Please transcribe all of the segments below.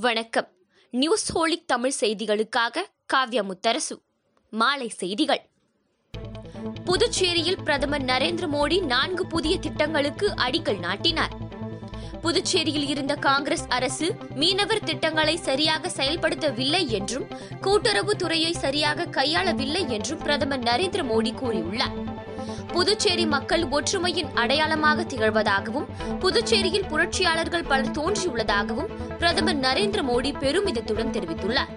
வணக்கம். News holic Tamil செய்திகளுக்காக காவ்யா முத்தரசு. மாலை செய்திகள். புதுச்சேரியில் பிரதமர் நரேந்திர மோடி நான்கு புதிய திட்டங்களுக்கு அடிக்கல் நாட்டினார். புதுச்சேரியில் இருந்த காங்கிரஸ் அரசு மீனவர் திட்டங்களை சரியாக செயல்படுத்தவில்லை என்றும் கூட்டுறவு துறையை சரியாக கையாளவில்லை என்றும் பிரதமர் நரேந்திர மோடி கூறியுள்ளார். புதுச்சேரி மக்கள் ஒற்றுமையின் அடையாளமாக திகழ்வதாகவும் புதுச்சேரியில் புரட்சியாளர்கள் பலர் தோன்றியுள்ளதாகவும் பிரதமர் நரேந்திர மோடி பெருமிதத்துடன் தெரிவித்துள்ளார்.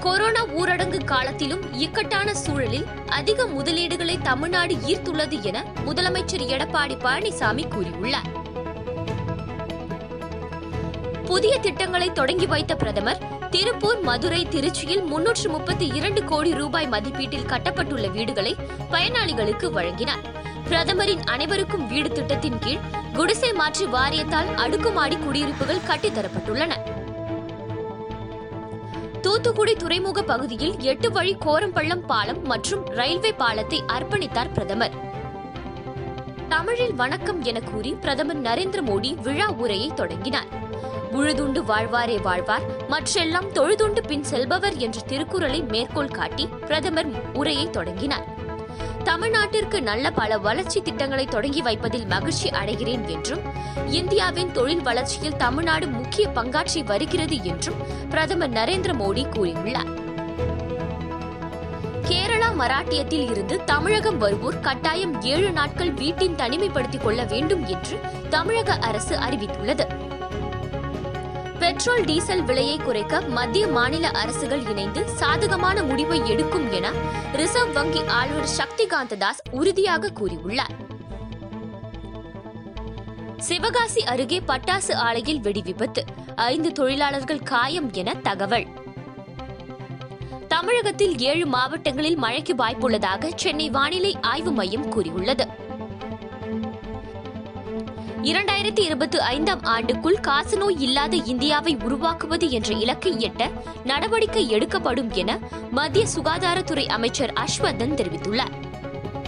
கொரோனா ஊரடங்கு காலத்திலும் இக்கட்டான சூழலில் அதிக முதலீடுகளை தமிழ்நாடு ஈர்த்துள்ளது என முதலமைச்சர் எடப்பாடி பழனிசாமி கூறியுள்ளார். புதிய திட்டங்களை தொடங்கி வைத்த பிரதமர் திருப்பூர் மதுரை திருச்சியில் முன்னூற்று முப்பத்தி இரண்டு கோடி ரூபாய் மதிப்பீட்டில் கட்டப்பட்டுள்ள வீடுகளை பயனாளிகளுக்கு வழங்கினார். பிரதமரின் அனைவருக்கும் வீடு திட்டத்தின் கீழ் குடிசை மாற்று வாரியத்தால் அடுக்குமாடி குடியிருப்புகள் கட்டித்தரப்பட்டுள்ளன. தூத்துக்குடி துறைமுக பகுதியில் எட்டு வழி கோரம்பள்ளம் பாலம் மற்றும் ரயில்வே பாலத்தை அர்ப்பணித்தார் பிரதமர். தமிழில் வணக்கம் என கூறி பிரதமர் நரேந்திர மோடி விழா உரையை தொடங்கினார். உழுதுண்டு வாழ்வாரே வாழ்வார். மற்றெல்லாம் தொழுதுண்டு பின் செல்பவர் என்ற திருக்குறளை மேற்கோள் காட்டி பிரதமர் உரையை தொடங்கினார். தமிழ்நாட்டிற்கு நல்ல பல வளர்ச்சி திட்டங்களை தொடங்கி வைப்பதில் மகிழ்ச்சி அடைகிறேன் என்றும் இந்தியாவின் தொழில் வளர்ச்சியில் தமிழ்நாடு முக்கிய பங்காற்றி வருகிறது என்றும் பிரதமர் நரேந்திர மோடி கூறியுள்ளார். கேரளா மராட்டியத்தில் இருந்து தமிழகம் வருவோர் கட்டாயம் ஏழு நாட்கள் வீட்டின் தனிமைப்படுத்திக் கொள்ள வேண்டும் என்று தமிழக அரசு அறிவித்துள்ளது. பெட்ரோல் டீசல் விலையை குறைக்க மத்திய மாநில அரசுகள் இணைந்து சாதகமான முடிவை எடுக்கும் என ரிசர்வ் வங்கி ஆளுநர் சக்திகாந்த தாஸ் உறுதியாக கூறியுள்ளார். சிவகாசி அருகே பட்டாசு ஆலையில் வெடி விபத்து. ஐந்து தொழிலாளர்கள் காயம் என தகவல். தமிழகத்தில் ஏழு மாவட்டங்களில் மழைக்கு வாய்ப்புள்ளதாக சென்னை வானிலை ஆய்வு மையம் கூறியுள்ளது. இரண்டாயிரத்தி இருபத்தி ஐந்தாம் ஆண்டுக்குள் காசநோய் இல்லாத இந்தியாவை உருவாக்குவது என்ற இலக்கை எட்ட நடவடிக்கை எடுக்கப்படும் என மத்திய சுகாதாரத்துறை அமைச்சர் அஸ்வர்தன் தெரிவித்துள்ளார்.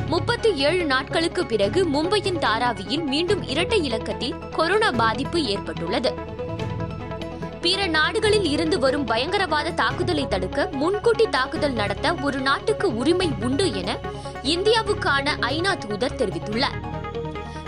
முப்பத்தி ஏழு நாட்களுக்கு பிறகு மும்பையின் தாராவியில் மீண்டும் இரட்டை இலக்கத்தில் கொரோனா பாதிப்பு ஏற்பட்டுள்ளது. பிற நாடுகளில் இருந்து வரும் பயங்கரவாத தாக்குதலை தடுக்க முன்கூட்டி தாக்குதல் நடத்த ஒரு நாட்டுக்கு உரிமை உண்டு என இந்தியாவுக்கான ஐநா தூதர் தெரிவித்துள்ளார்.